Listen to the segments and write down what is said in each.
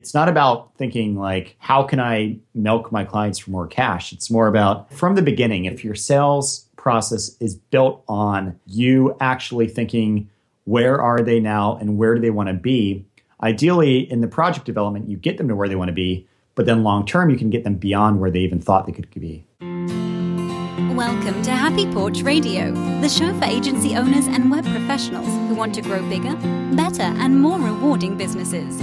It's not about thinking like, how can I milk my clients for more cash? It's more about from the beginning, if your sales process is built on you actually thinking, where are they now and where do they want to be? Ideally, in the project development, you get them to where they want to be, but then long term, you can get them beyond where they even thought they could be. Welcome to Happy Porch Radio, the show for agency owners and web professionals who want to grow bigger, better, and more rewarding businesses.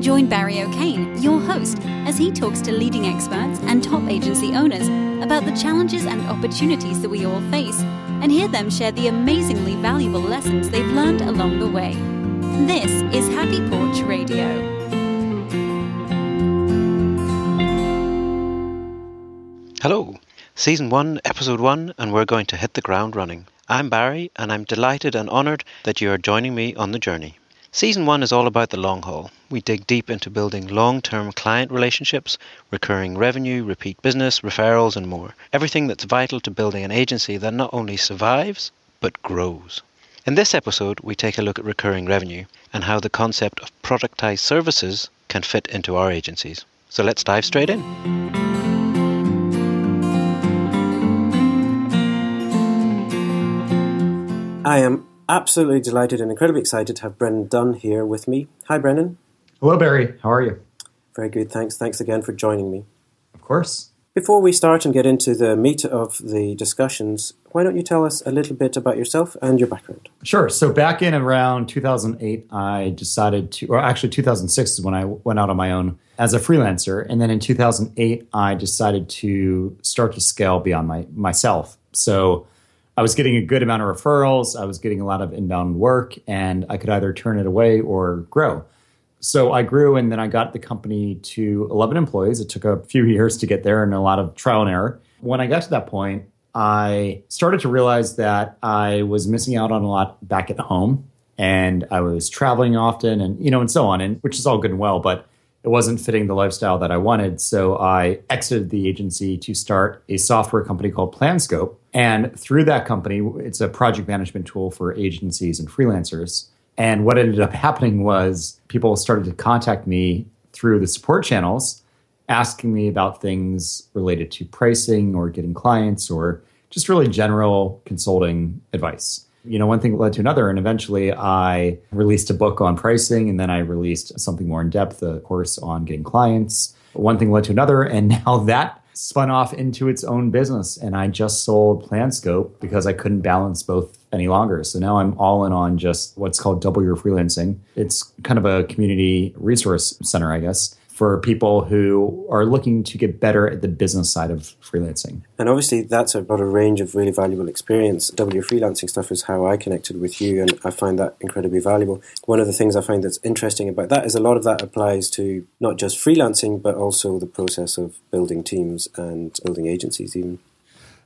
Join Barry O'Kane, your host, as he talks to leading experts and top agency owners about the challenges and opportunities that we all face, and hear them share the amazingly valuable lessons they've learned along the way. This is Happy Porch Radio. Hello, Season 1, Episode 1, and we're going to hit the ground running. I'm Barry, and I'm delighted and honoured that you are joining me on the journey. Season 1 is all about the long haul. We dig deep into building long term client relationships, recurring revenue, repeat business, referrals, and more. Everything that's vital to building an agency that not only survives, but grows. In this episode, we take a look at recurring revenue and how the concept of productized services can fit into our agencies. So let's dive straight in. I am absolutely delighted and incredibly excited to have Brennan Dunn here with me. Hi, Brennan. Hello, Barry. How are you? Very good. Thanks. Thanks again for joining me. Of course. Before we start and get into the meat of the discussions, why don't you tell us a little bit about yourself and your background? Sure. So back in around 2008, I decided to, or actually 2006 is when I went out on my own as a freelancer, and then in 2008, I decided to start to scale beyond my myself. So I was getting a good amount of referrals, I was getting a lot of inbound work, and I could either turn it away or grow. So I grew, and then I got the company to 11 employees. It took a few years to get there and a lot of trial and error. When I got to that point, I started to realize that I was missing out on a lot back at home and I was traveling often and you know and so on and which is all good and well but it wasn't fitting the lifestyle that I wanted so I exited the agency to start a software company called Planscope and through that company it's a project management tool for agencies and freelancers and what ended up happening was people started to contact me through the support channels asking me about things related to pricing or getting clients or just really general consulting advice. You know, one thing led to another, and eventually I released a book on pricing, and then I released something more in depth, a course on getting clients. One thing led to another, and now that spun off into its own business. And I just sold Planscope because I couldn't balance both any longer. So now I'm all in on just what's called double your freelancing. It's kind of a community resource center, I guess, for people who are looking to get better at the business side of freelancing. And obviously, that's about a range of really valuable experience. W freelancing stuff is how I connected with you, and I find that incredibly valuable. One of the things I find that's interesting about that is a lot of that applies to not just freelancing, but also the process of building teams and building agencies, even.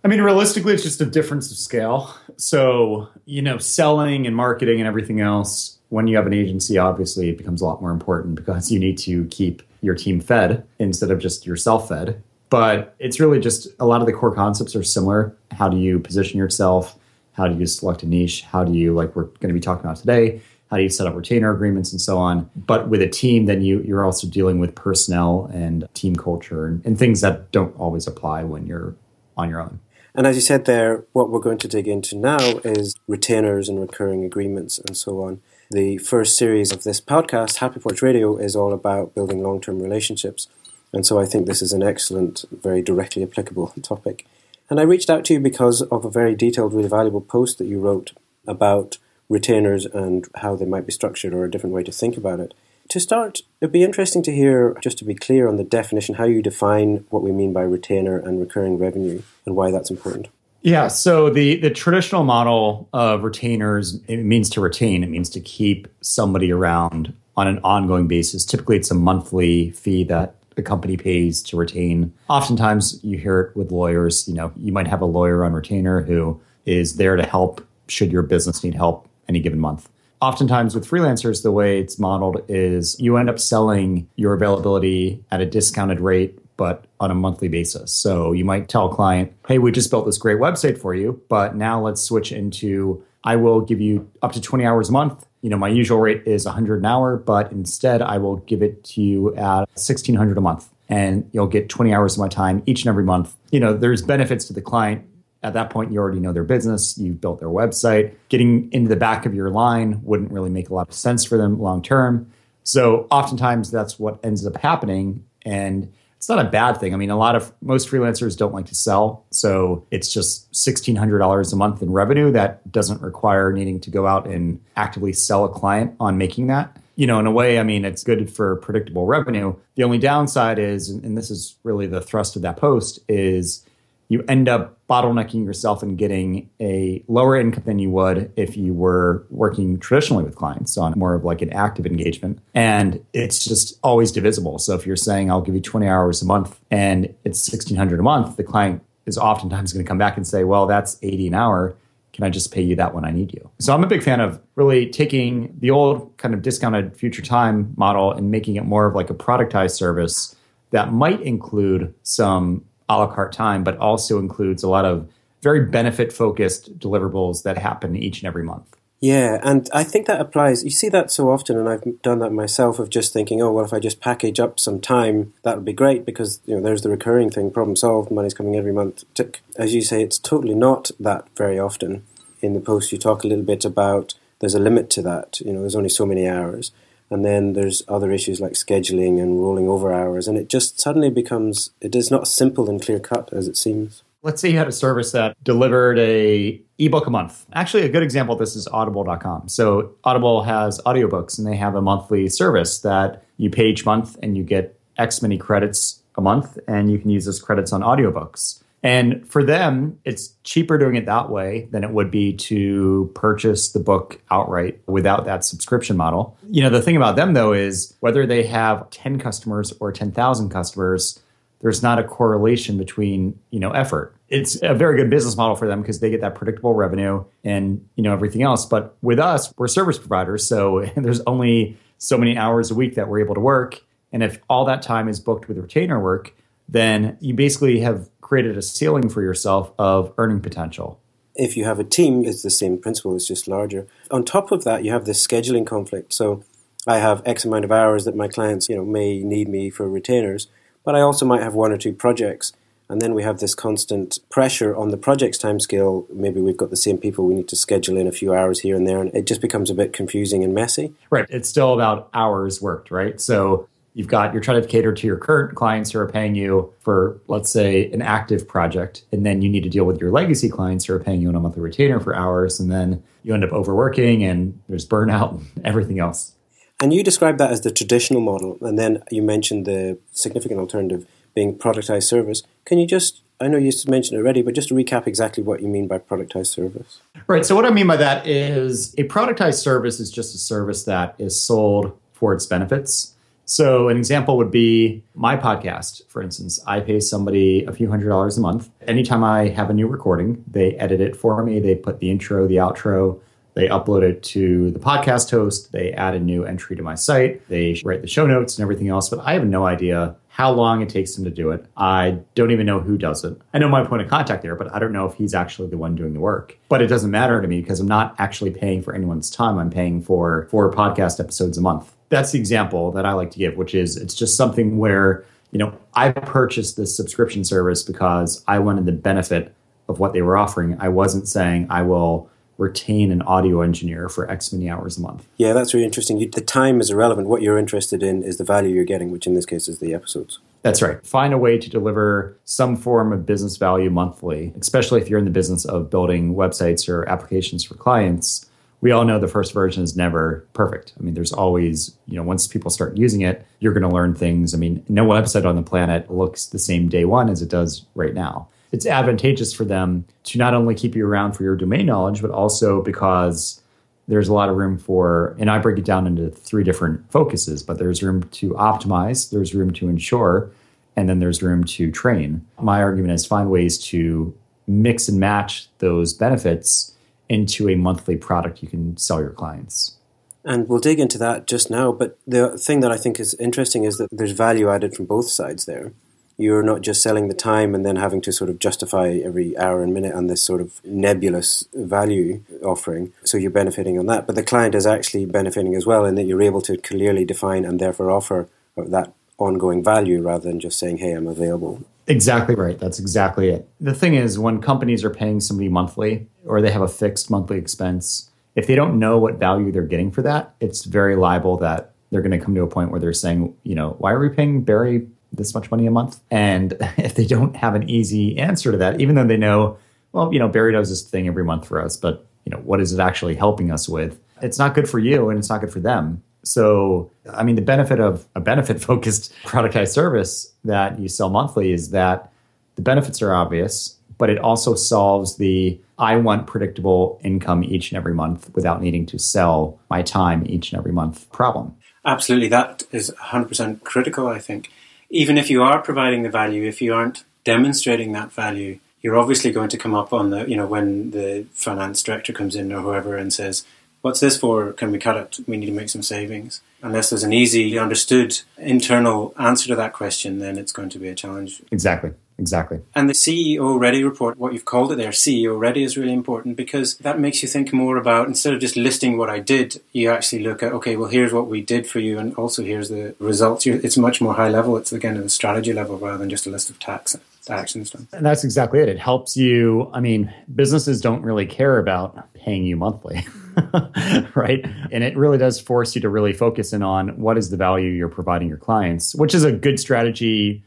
I mean, realistically, it's just a difference of scale. So, you know, selling and marketing and everything else, when you have an agency, obviously it becomes a lot more important because you need to keep your team fed instead of just yourself fed. But it's really just a lot of the core concepts are similar. How do you position yourself? How do you select a niche? How do you, like we're going to be talking about today, how do you set up retainer agreements and so on? But with a team, then you, you're also dealing with personnel and team culture and, and things that don't always apply when you're on your own. And as you said there, what we're going to dig into now is retainers and recurring agreements and so on. The first series of this podcast, Happy Porch Radio, is all about building long term relationships. And so I think this is an excellent, very directly applicable topic. And I reached out to you because of a very detailed, really valuable post that you wrote about retainers and how they might be structured or a different way to think about it. To start, it'd be interesting to hear, just to be clear on the definition, how you define what we mean by retainer and recurring revenue and why that's important. Yeah, so the the traditional model of retainers it means to retain. It means to keep somebody around on an ongoing basis. Typically, it's a monthly fee that the company pays to retain. Oftentimes, you hear it with lawyers. You know, you might have a lawyer on retainer who is there to help should your business need help any given month. Oftentimes, with freelancers, the way it's modeled is you end up selling your availability at a discounted rate but on a monthly basis. So you might tell a client, hey, we just built this great website for you, but now let's switch into I will give you up to 20 hours a month you know, my usual rate is 100 an hour, but instead I will give it to you at 1600 a month and you'll get 20 hours of my time each and every month. You know, there's benefits to the client. At that point, you already know their business, you've built their website. Getting into the back of your line wouldn't really make a lot of sense for them long term. So, oftentimes, that's what ends up happening. And it's not a bad thing. I mean, a lot of most freelancers don't like to sell. So it's just $1,600 a month in revenue that doesn't require needing to go out and actively sell a client on making that. You know, in a way, I mean, it's good for predictable revenue. The only downside is, and this is really the thrust of that post, is you end up bottlenecking yourself and getting a lower income than you would if you were working traditionally with clients on more of like an active engagement. And it's just always divisible. So if you're saying I'll give you 20 hours a month and it's 1600 a month, the client is oftentimes going to come back and say, well, that's 80 an hour. Can I just pay you that when I need you? So I'm a big fan of really taking the old kind of discounted future time model and making it more of like a productized service that might include some a la carte time, but also includes a lot of very benefit focused deliverables that happen each and every month. Yeah, and I think that applies. You see that so often, and I've done that myself of just thinking, oh, well, if I just package up some time, that would be great because you know there's the recurring thing, problem solved, money's coming every month. Tick. As you say, it's totally not that very often. In the post, you talk a little bit about there's a limit to that. You know, there's only so many hours. And then there's other issues like scheduling and rolling over hours. And it just suddenly becomes, it is not simple and clear cut as it seems. Let's say you had a service that delivered a ebook a month. Actually, a good example of this is audible.com. So Audible has audiobooks and they have a monthly service that you pay each month and you get X many credits a month and you can use those credits on audiobooks. And for them, it's cheaper doing it that way than it would be to purchase the book outright without that subscription model. You know, the thing about them though is whether they have 10 customers or 10,000 customers, there's not a correlation between, you know, effort. It's a very good business model for them because they get that predictable revenue and, you know, everything else. But with us, we're service providers, so there's only so many hours a week that we're able to work. And if all that time is booked with retainer work, then you basically have created a ceiling for yourself of earning potential. If you have a team, it's the same principle, it's just larger. On top of that, you have this scheduling conflict. So I have X amount of hours that my clients, you know, may need me for retainers, but I also might have one or two projects. And then we have this constant pressure on the project's timescale. Maybe we've got the same people, we need to schedule in a few hours here and there, and it just becomes a bit confusing and messy. Right. It's still about hours worked, right? So You've got you're trying to cater to your current clients who are paying you for, let's say, an active project, and then you need to deal with your legacy clients who are paying you on a monthly retainer for hours, and then you end up overworking, and there's burnout and everything else. And you described that as the traditional model, and then you mentioned the significant alternative being productized service. Can you just I know you mentioned it already, but just to recap exactly what you mean by productized service. Right. So, what I mean by that is a productized service is just a service that is sold for its benefits. So, an example would be my podcast, for instance. I pay somebody a few hundred dollars a month. Anytime I have a new recording, they edit it for me. They put the intro, the outro, they upload it to the podcast host. They add a new entry to my site. They write the show notes and everything else. But I have no idea how long it takes them to do it. I don't even know who does it. I know my point of contact there, but I don't know if he's actually the one doing the work. But it doesn't matter to me because I'm not actually paying for anyone's time. I'm paying for four podcast episodes a month that's the example that I like to give, which is it's just something where, you know, I purchased this subscription service because I wanted the benefit of what they were offering. I wasn't saying I will retain an audio engineer for X many hours a month. Yeah, that's really interesting. You, the time is irrelevant. What you're interested in is the value you're getting, which in this case is the episodes. That's right. Find a way to deliver some form of business value monthly, especially if you're in the business of building websites or applications for clients we all know the first version is never perfect. I mean, there's always, you know, once people start using it, you're going to learn things. I mean, no website on the planet looks the same day one as it does right now. It's advantageous for them to not only keep you around for your domain knowledge, but also because there's a lot of room for, and I break it down into three different focuses, but there's room to optimize, there's room to ensure, and then there's room to train. My argument is find ways to mix and match those benefits into a monthly product you can sell your clients. And we'll dig into that just now. But the thing that I think is interesting is that there's value added from both sides there. you're not just selling the time and then having to sort of justify every hour and minute on this sort of nebulous value offering. So you're benefiting on that. But the client is actually benefiting as well in that you're able to clearly define and therefore offer that ongoing value rather than just saying, hey, I'm available. Exactly right. That's exactly it. The thing is, when companies are paying somebody monthly or they have a fixed monthly expense, if they don't know what value they're getting for that, it's very liable that they're going to come to a point where they're saying, you know, why are we paying Barry this much money a month? And if they don't have an easy answer to that, even though they know, well, you know, Barry does this thing every month for us, but you know, what is it actually helping us with? It's not good for you and it's not good for them. So, I mean, the benefit of a benefit focused productized service that you sell monthly is that the benefits are obvious, but it also solves the I want predictable income each and every month without needing to sell my time each and every month problem. Absolutely. That is 100% critical, I think. Even if you are providing the value, if you aren't demonstrating that value, you're obviously going to come up on the, you know, when the finance director comes in or whoever and says, What's this for? Can we cut it? We need to make some savings. Unless there's an easy, understood internal answer to that question, then it's going to be a challenge. Exactly. Exactly. And the CEO Ready report, what you've called it there, CEO Ready, is really important because that makes you think more about instead of just listing what I did, you actually look at, okay, well, here's what we did for you, and also here's the results. It's much more high level. It's again at the strategy level rather than just a list of tax actions done. And that's exactly it. It helps you. I mean, businesses don't really care about paying you monthly. right? And it really does force you to really focus in on what is the value you're providing your clients, which is a good strategy,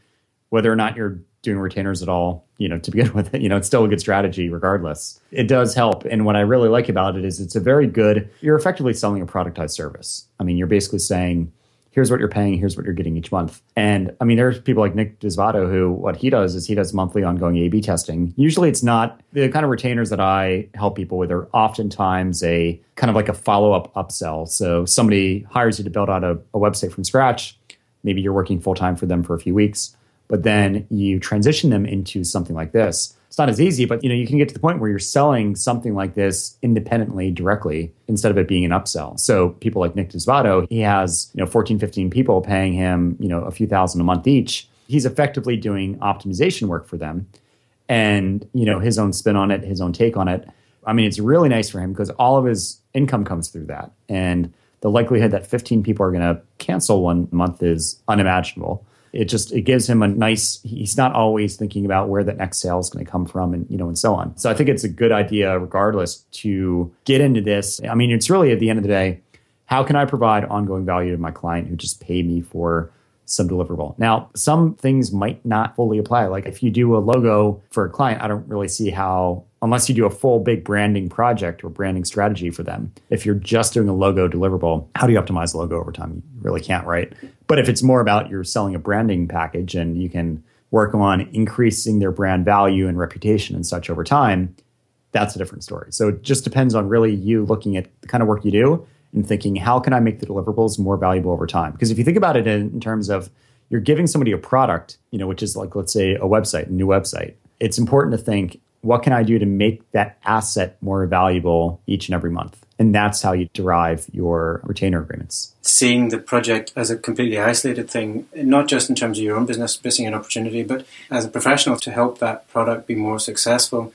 whether or not you're doing retainers at all, you know, to begin with, it. you know, it's still a good strategy regardless. It does help. And what I really like about it is it's a very good, you're effectively selling a productized service. I mean, you're basically saying, here's what you're paying, here's what you're getting each month. And I mean, there's people like Nick Disabato who what he does is he does monthly ongoing A B testing. Usually it's not the kind of retainers that I help people with are oftentimes a kind of like a follow-up upsell. So somebody hires you to build out a, a website from scratch. Maybe you're working full time for them for a few weeks but then you transition them into something like this it's not as easy but you know you can get to the point where you're selling something like this independently directly instead of it being an upsell. So people like nick Disabato, he has you know 14 15 people paying him you know a few thousand a month each. He's effectively doing optimization work for them and you know his own spin on it his own take on it. I mean it's really nice for him because all of his income comes through that. And the likelihood that 15 people are going to cancel one month is unimaginable it just it gives him a nice he's not always thinking about where the next sale is going to come from and you know and so on so i think it's a good idea regardless to get into this i mean it's really at the end of the day how can i provide ongoing value to my client who just paid me for some deliverable. Now, some things might not fully apply. Like if you do a logo for a client, I don't really see how, unless you do a full big branding project or branding strategy for them, if you're just doing a logo deliverable, how do you optimize the logo over time? You really can't, right? But if it's more about you're selling a branding package and you can work on increasing their brand value and reputation and such over time, that's a different story. So it just depends on really you looking at the kind of work you do and thinking, how can I make the deliverables more valuable over time? Because if you think about it in, in terms of you're giving somebody a product, you know, which is like, let's say, a website, a new website, it's important to think, what can I do to make that asset more valuable each and every month? And that's how you derive your retainer agreements. Seeing the project as a completely isolated thing, not just in terms of your own business missing an opportunity, but as a professional to help that product be more successful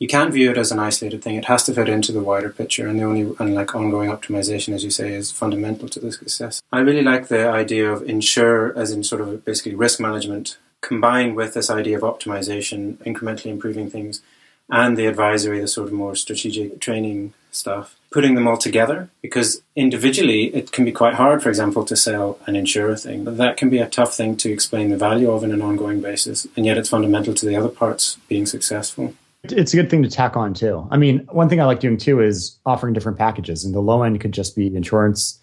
you can't view it as an isolated thing. It has to fit into the wider picture, and the only and like ongoing optimization, as you say, is fundamental to the success. I really like the idea of insure, as in sort of basically risk management, combined with this idea of optimization, incrementally improving things, and the advisory, the sort of more strategic training stuff. Putting them all together because individually it can be quite hard, for example, to sell an insurer thing. But that can be a tough thing to explain the value of in an ongoing basis, and yet it's fundamental to the other parts being successful. It's a good thing to tack on too. I mean, one thing I like doing too is offering different packages. And the low end could just be insurance,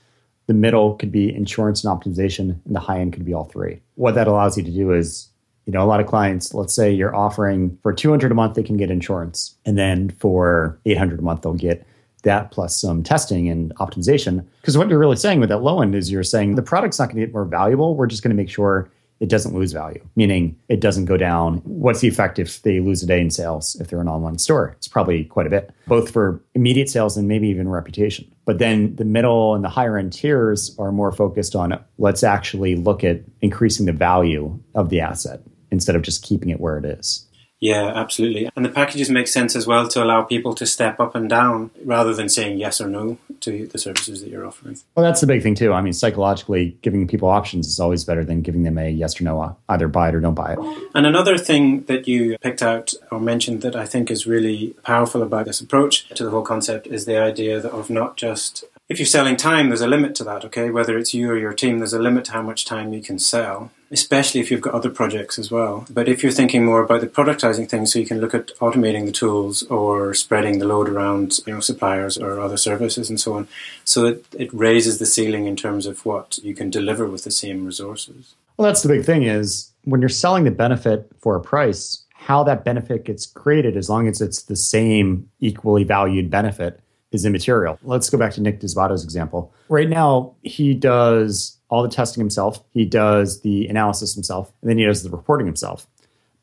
the middle could be insurance and optimization, and the high end could be all three. What that allows you to do is, you know, a lot of clients, let's say you're offering for 200 a month, they can get insurance. And then for 800 a month, they'll get that plus some testing and optimization. Because what you're really saying with that low end is you're saying the product's not going to get more valuable. We're just going to make sure it doesn't lose value, meaning it doesn't go down. What's the effect if they lose a day in sales if they're an online store? It's probably quite a bit, both for immediate sales and maybe even reputation. But then the middle and the higher end tiers are more focused on let's actually look at increasing the value of the asset instead of just keeping it where it is. Yeah, absolutely. And the packages make sense as well to allow people to step up and down rather than saying yes or no to the services that you're offering. Well, that's the big thing, too. I mean, psychologically, giving people options is always better than giving them a yes or no, uh, either buy it or don't buy it. And another thing that you picked out or mentioned that I think is really powerful about this approach to the whole concept is the idea of not just if you're selling time, there's a limit to that, okay? Whether it's you or your team, there's a limit to how much time you can sell, especially if you've got other projects as well. But if you're thinking more about the productizing things, so you can look at automating the tools or spreading the load around, you know, suppliers or other services and so on, so it, it raises the ceiling in terms of what you can deliver with the same resources. Well, that's the big thing is when you're selling the benefit for a price, how that benefit gets created, as long as it's the same equally valued benefit, is immaterial. Let's go back to Nick Disabato's example. Right now, he does all the testing himself, he does the analysis himself, and then he does the reporting himself.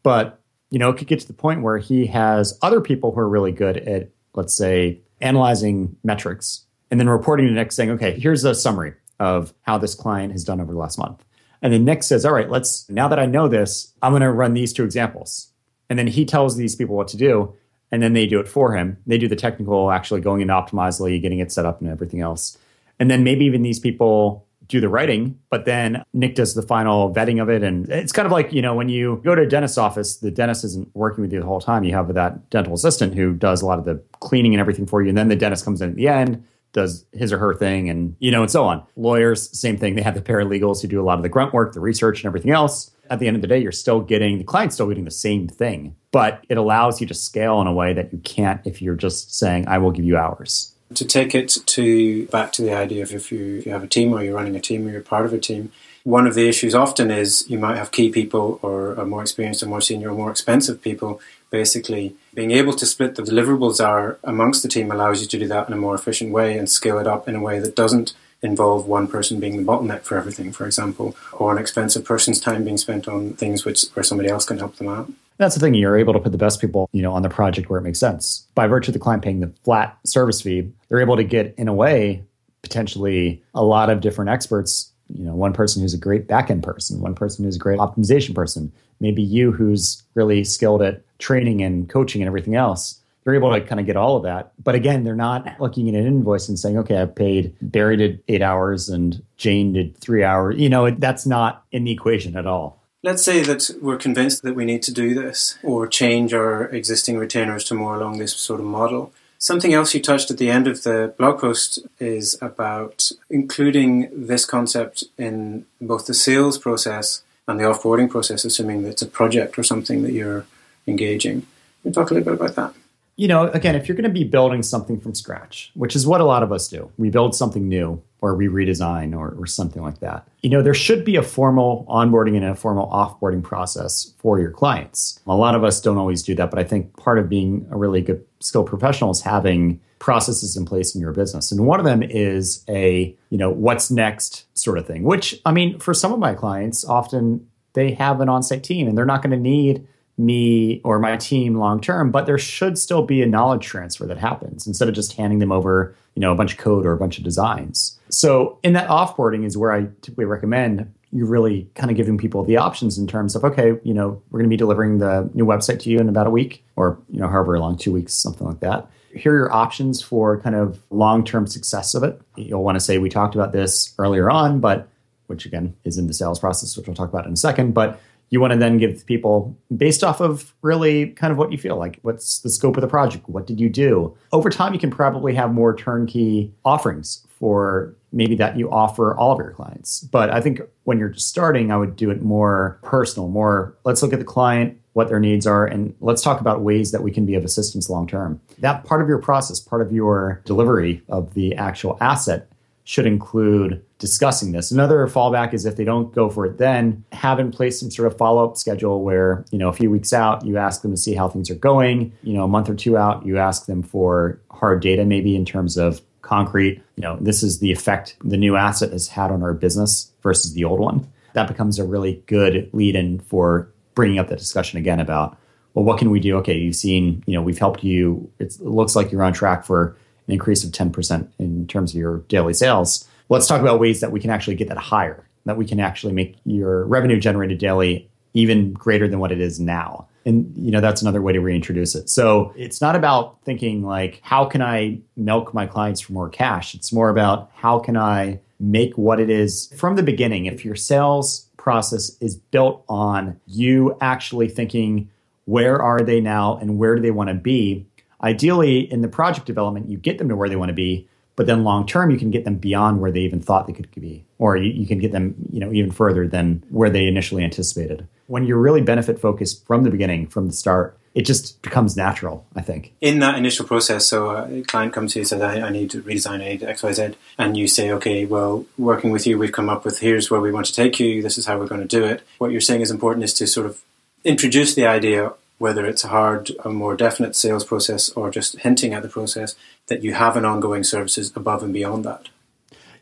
But, you know, it could get to the point where he has other people who are really good at, let's say, analyzing metrics and then reporting to Nick saying, okay, here's a summary of how this client has done over the last month. And then Nick says, all right, let's, now that I know this, I'm going to run these two examples. And then he tells these people what to do and then they do it for him. They do the technical, actually going into Optimizely, getting it set up, and everything else. And then maybe even these people do the writing, but then Nick does the final vetting of it. And it's kind of like, you know, when you go to a dentist's office, the dentist isn't working with you the whole time. You have that dental assistant who does a lot of the cleaning and everything for you. And then the dentist comes in at the end, does his or her thing, and, you know, and so on. Lawyers, same thing. They have the paralegals who do a lot of the grunt work, the research, and everything else at the end of the day, you're still getting the client's still getting the same thing, but it allows you to scale in a way that you can't if you're just saying, I will give you hours. To take it to back to the idea of if you, if you have a team or you're running a team or you're part of a team, one of the issues often is you might have key people or more experienced or more senior or more expensive people. Basically, being able to split the deliverables are amongst the team allows you to do that in a more efficient way and scale it up in a way that doesn't involve one person being the bottleneck for everything, for example, or an expensive person's time being spent on things which where somebody else can help them out. That's the thing. You're able to put the best people, you know, on the project where it makes sense. By virtue of the client paying the flat service fee, they're able to get, in a way, potentially a lot of different experts. You know, one person who's a great backend person, one person who's a great optimization person, maybe you who's really skilled at training and coaching and everything else they're able to kind of get all of that. But again, they're not looking at an invoice and saying, okay, I paid Barry did eight hours and Jane did three hours. You know, that's not in the equation at all. Let's say that we're convinced that we need to do this or change our existing retainers to more along this sort of model. Something else you touched at the end of the blog post is about including this concept in both the sales process and the offboarding process, assuming that it's a project or something that you're engaging. Can you talk a little bit about that? You know, again, if you're going to be building something from scratch, which is what a lot of us do, we build something new or we redesign or, or something like that. You know, there should be a formal onboarding and a formal offboarding process for your clients. A lot of us don't always do that, but I think part of being a really good skilled professional is having processes in place in your business. And one of them is a, you know, what's next sort of thing, which I mean, for some of my clients, often they have an on-site team and they're not going to need me or my team long term, but there should still be a knowledge transfer that happens instead of just handing them over, you know, a bunch of code or a bunch of designs. So in that offboarding is where I typically recommend you really kind of giving people the options in terms of okay, you know, we're going to be delivering the new website to you in about a week or you know, however long, two weeks, something like that. Here are your options for kind of long-term success of it. You'll want to say we talked about this earlier on, but which again is in the sales process, which we'll talk about in a second. But you want to then give people based off of really kind of what you feel like what's the scope of the project? What did you do? Over time you can probably have more turnkey offerings for maybe that you offer all of your clients. But i think when you're just starting i would do it more personal more let's look at the client what their needs are and let's talk about ways that we can be of assistance long term. That part of your process part of your delivery of the actual asset should include discussing this. Another fallback is if they don't go for it then, have in place some sort of follow-up schedule where, you know, a few weeks out, you ask them to see how things are going. You know, a month or two out, you ask them for hard data maybe in terms of concrete, you know, this is the effect the new asset has had on our business versus the old one. That becomes a really good lead in for bringing up the discussion again about well, what can we do? Okay, you've seen, you know, we've helped you. it looks like you're on track for an increase of 10% in terms of your daily sales. Let's talk about ways that we can actually get that higher, that we can actually make your revenue generated daily even greater than what it is now. And you know that's another way to reintroduce it. So it's not about thinking like how can I milk my clients for more cash. It's more about how can I make what it is from the beginning. If your sales process is built on you actually thinking where are they now and where do they want to be, ideally in the project development you get them to where they want to be but then long term you can get them beyond where they even thought they could be or you, you, can get them you know even further than where they initially anticipated. When you're really benefit focused from the beginning from the start it just becomes natural i think. In that initial process so a client comes to you and says I, I need to redesign need xyz and you say okay well working with you we've come up with here's where we want to take you this is how we're going to do it. What you're saying is important is to sort of introduce the idea whether it's a hard, a more definite sales process or just hinting at the process, that you have an ongoing services above and beyond that.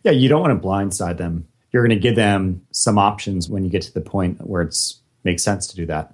Yeah, you don't want to blindside them. You're going to give them some options when you get to the point where it makes sense to do that.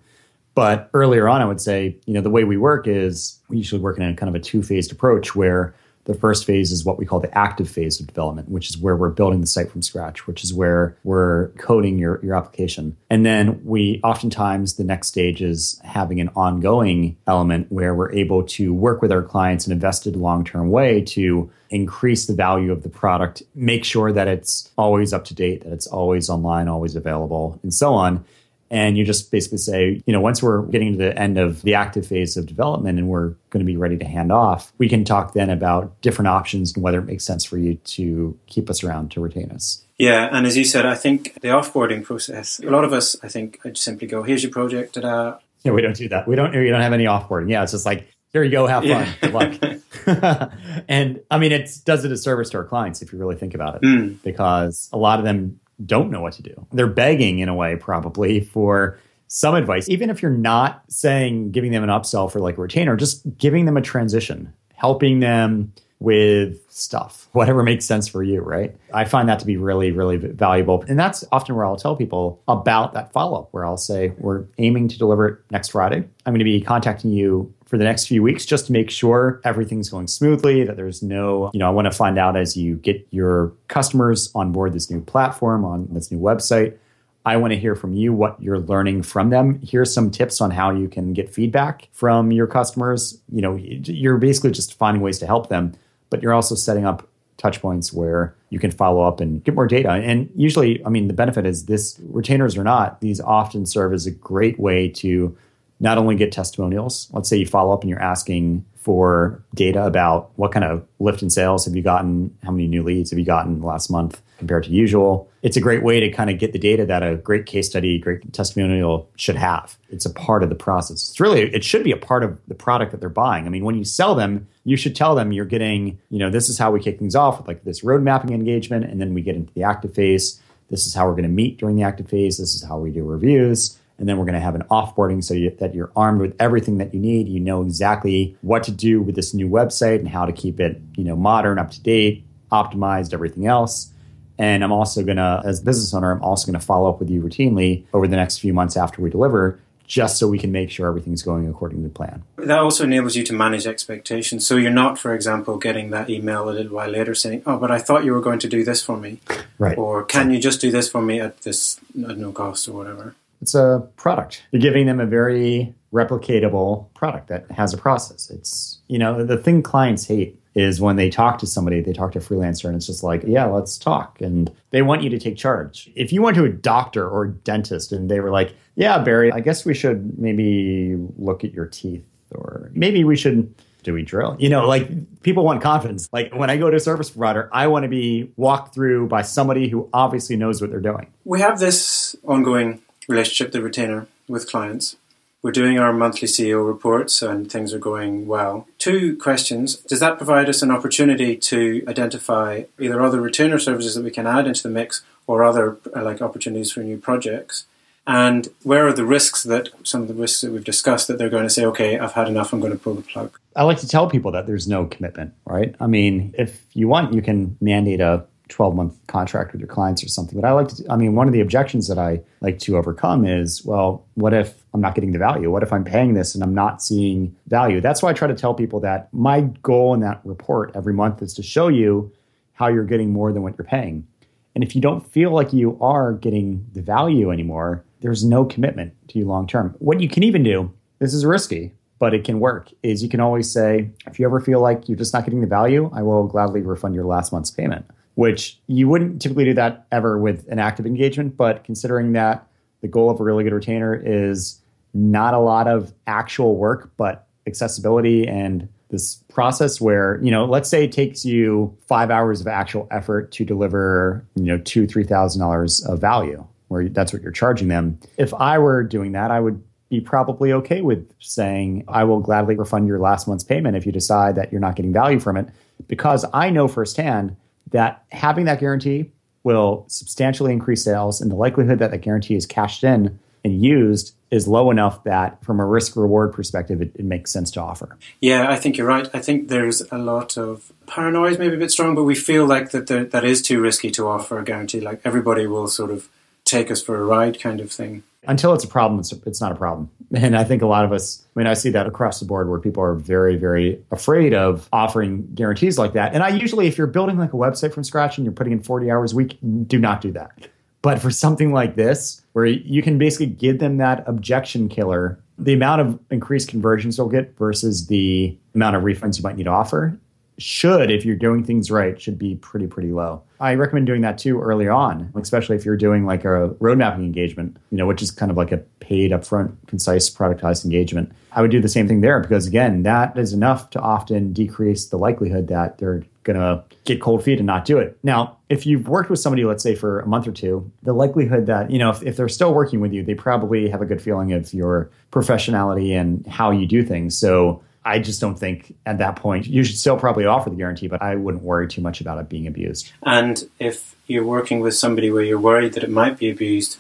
But earlier on, I would say, you know, the way we work is we usually work in a kind of a two phased approach where the first phase is what we call the active phase of development, which is where we're building the site from scratch, which is where we're coding your, your application. And then we oftentimes, the next stage is having an ongoing element where we're able to work with our clients in a vested long term way to increase the value of the product, make sure that it's always up to date, that it's always online, always available, and so on. And you just basically say, you know, once we're getting to the end of the active phase of development and we're going to be ready to hand off, we can talk then about different options and whether it makes sense for you to keep us around to retain us. Yeah, and as you said, I think the offboarding process, a lot of us, I think, I'd simply go, here's your project, ta-da. Yeah, we don't do that. We don't, we don't have any offboarding. Yeah, it's just like, here you go, have fun, yeah. good luck. and I mean, it does it a service to our clients if you really think about it, mm. because a lot of them don't know what to do. They're begging in a way, probably, for some advice, even if you're not saying giving them an upsell for like a retainer, just giving them a transition, helping them with stuff, whatever makes sense for you, right? I find that to be really, really valuable. And that's often where I'll tell people about that follow up, where I'll say, We're aiming to deliver it next Friday. I'm going to be contacting you for the next few weeks just to make sure everything's going smoothly, that there's no, you know, I want to find out as you get your customers on board this new platform, on this new website. I want to hear from you what you're learning from them. Here's some tips on how you can get feedback from your customers. You know, you're basically just finding ways to help them but you're also setting up touch points where you can follow up and get more data. And usually, I mean, the benefit is this retainers or not, these often serve as a great way to not only get testimonials. Let's say you follow up and you're asking for data about what kind of lift in sales have you gotten, how many new leads have you gotten last month compared to usual. It's a great way to kind of get the data that a great case study, great testimonial should have. It's a part of the process. It's really it should be a part of the product that they're buying. I mean, when you sell them, you should tell them you're getting, you know, this is how we kick things off with like this road mapping engagement and then we get into the active phase. This is how we're going to meet during the active phase. This is how we do reviews and then we're going to have an offboarding so you, that you're armed with everything that you need. You know exactly what to do with this new website and how to keep it, you know, modern, up to date, optimized, everything else. And I'm also going to, as business owner, I'm also going to follow up with you routinely over the next few months after we deliver just so we can make sure everything's going according to plan. That also enables you to manage expectations. So you're not, for example, getting that email a little while later saying, "Oh, but I thought you were going to do this for me," right? Or can you just do this for me at this at no cost or whatever? It's a product. You're giving them a very replicatable product that has a process. It's, you know, the thing clients hate is when they talk to somebody, they talk to a freelancer, and it's just like, yeah, let's talk. And they want you to take charge. If you went to a doctor or a dentist and they were like, yeah, Barry, I guess we should maybe look at your teeth, or maybe we should do we drill? You know, like people want confidence. Like when I go to a service provider, I want to be walked through by somebody who obviously knows what they're doing. We have this ongoing relationship, the retainer, with clients. We're doing our monthly CEO reports and things are going well. Two questions. Does that provide us an opportunity to identify either other retainer services that we can add into the mix or other uh, like opportunities for new projects? And where are the risks that some of the risks that we've discussed that they're going to say, okay, I've had enough, I'm going to pull the plug? I like to tell people that there's no commitment, right? I mean, if you want, you can mandate a 12 month contract with your clients or something. But I like to, I mean, one of the objections that I like to overcome is, well, what if I'm not getting the value? What if I'm paying this and I'm not seeing value? That's why I try to tell people that my goal in that report every month is to show you how you're getting more than what you're paying. And if you don't feel like you are getting the value anymore, there's no commitment to you long term. What you can even do, this is risky, but it can work, is you can always say, if you ever feel like you're just not getting the value, I will gladly refund your last month's payment, which you wouldn't typically do that ever with an active engagement. But considering that the goal of a really good retainer is not a lot of actual work, but accessibility and this process where you know let's say it takes you five hours of actual effort to deliver you know two three thousand dollars of value where that's what you're charging them if i were doing that i would be probably okay with saying i will gladly refund your last month's payment if you decide that you're not getting value from it because i know firsthand that having that guarantee will substantially increase sales and the likelihood that that guarantee is cashed in and used is low enough that from a risk reward perspective it, it, makes sense to offer. Yeah i think you're right. I think there's a lot of paranoia maybe a bit strong but we feel like that there, that is too risky to offer a guarantee. Like everybody will sort of take us for a ride kind of thing until it's a problem it's, it's not a problem. And i think a lot of us i mean i see that across the board where people are very very afraid of offering guarantees like that. And i usually if you're building like a website from scratch and you're putting in 40 hours a week do not do that. But for something like this, where you can basically give them that objection killer, the amount of increased conversions they'll get versus the amount of refunds you might need to offer should, if you're doing things right, should be pretty, pretty low. I recommend doing that too early on, especially if you're doing like a road mapping engagement, you know, which is kind of like a paid upfront, concise, productized engagement. I would do the same thing there because again, that is enough to often decrease the likelihood that they're going to get cold feet and not do it. Now, if you've worked with somebody, let's say for a month or two, the likelihood that, you know, if, if they're still working with you, they probably have a good feeling of your professionality and how you do things. So I just don't think at that point you should still probably offer the guarantee, but I wouldn't worry too much about it being abused. And if you're working with somebody where you're worried that it might be abused,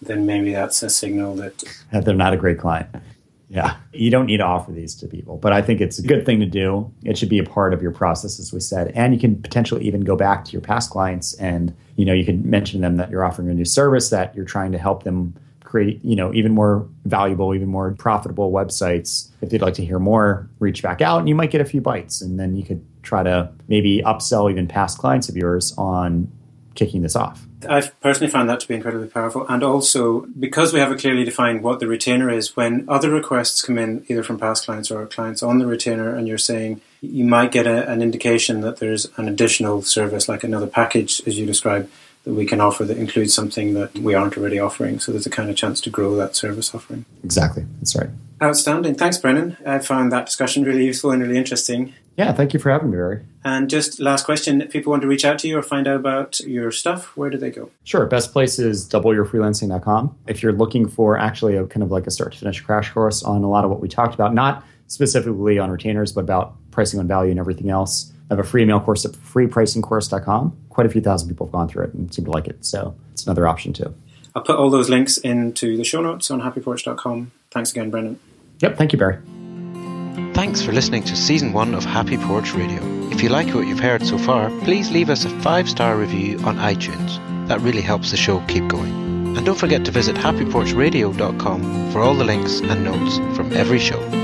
then maybe that's a signal that, that they're not a great client. Yeah, you don't need to offer these to people, but I think it's a good thing to do. It should be a part of your process, as we said, and you can potentially even go back to your past clients and you know you can mention to them that you're offering a new service that you're trying to help them create you know even more valuable, even more profitable websites. If they'd like to hear more, reach back out, and you might get a few bites, and then you could try to maybe upsell even past clients of yours on kicking this off. I've personally found that to be incredibly powerful. And also, because we have a clearly defined what the retainer is, when other requests come in, either from past clients or clients on the retainer, and you're saying you might get a, an indication that there's an additional service, like another package, as you described, that we can offer that includes something that we aren't already offering. So there's a kind of chance to grow that service offering. Exactly. That's right. Outstanding. Thanks, Brennan. I found that discussion really useful and really interesting. Yeah, thank you for having me, Barry. And just last question if people want to reach out to you or find out about your stuff, where do they go? Sure. Best place is doubleyourfreelancing.com. If you're looking for actually a kind of like a start to finish crash course on a lot of what we talked about, not specifically on retainers, but about pricing on value and everything else, I have a free email course at freepricingcourse.com. Quite a few thousand people have gone through it and seem to like it. So it's another option too. I'll put all those links into the show notes on happyporch.com. Thanks again, Brennan. Yep. Thank you, Barry. Thanks for listening to season one of Happy Porch Radio. If you like what you've heard so far, please leave us a five star review on iTunes. That really helps the show keep going. And don't forget to visit happyporchradio.com for all the links and notes from every show.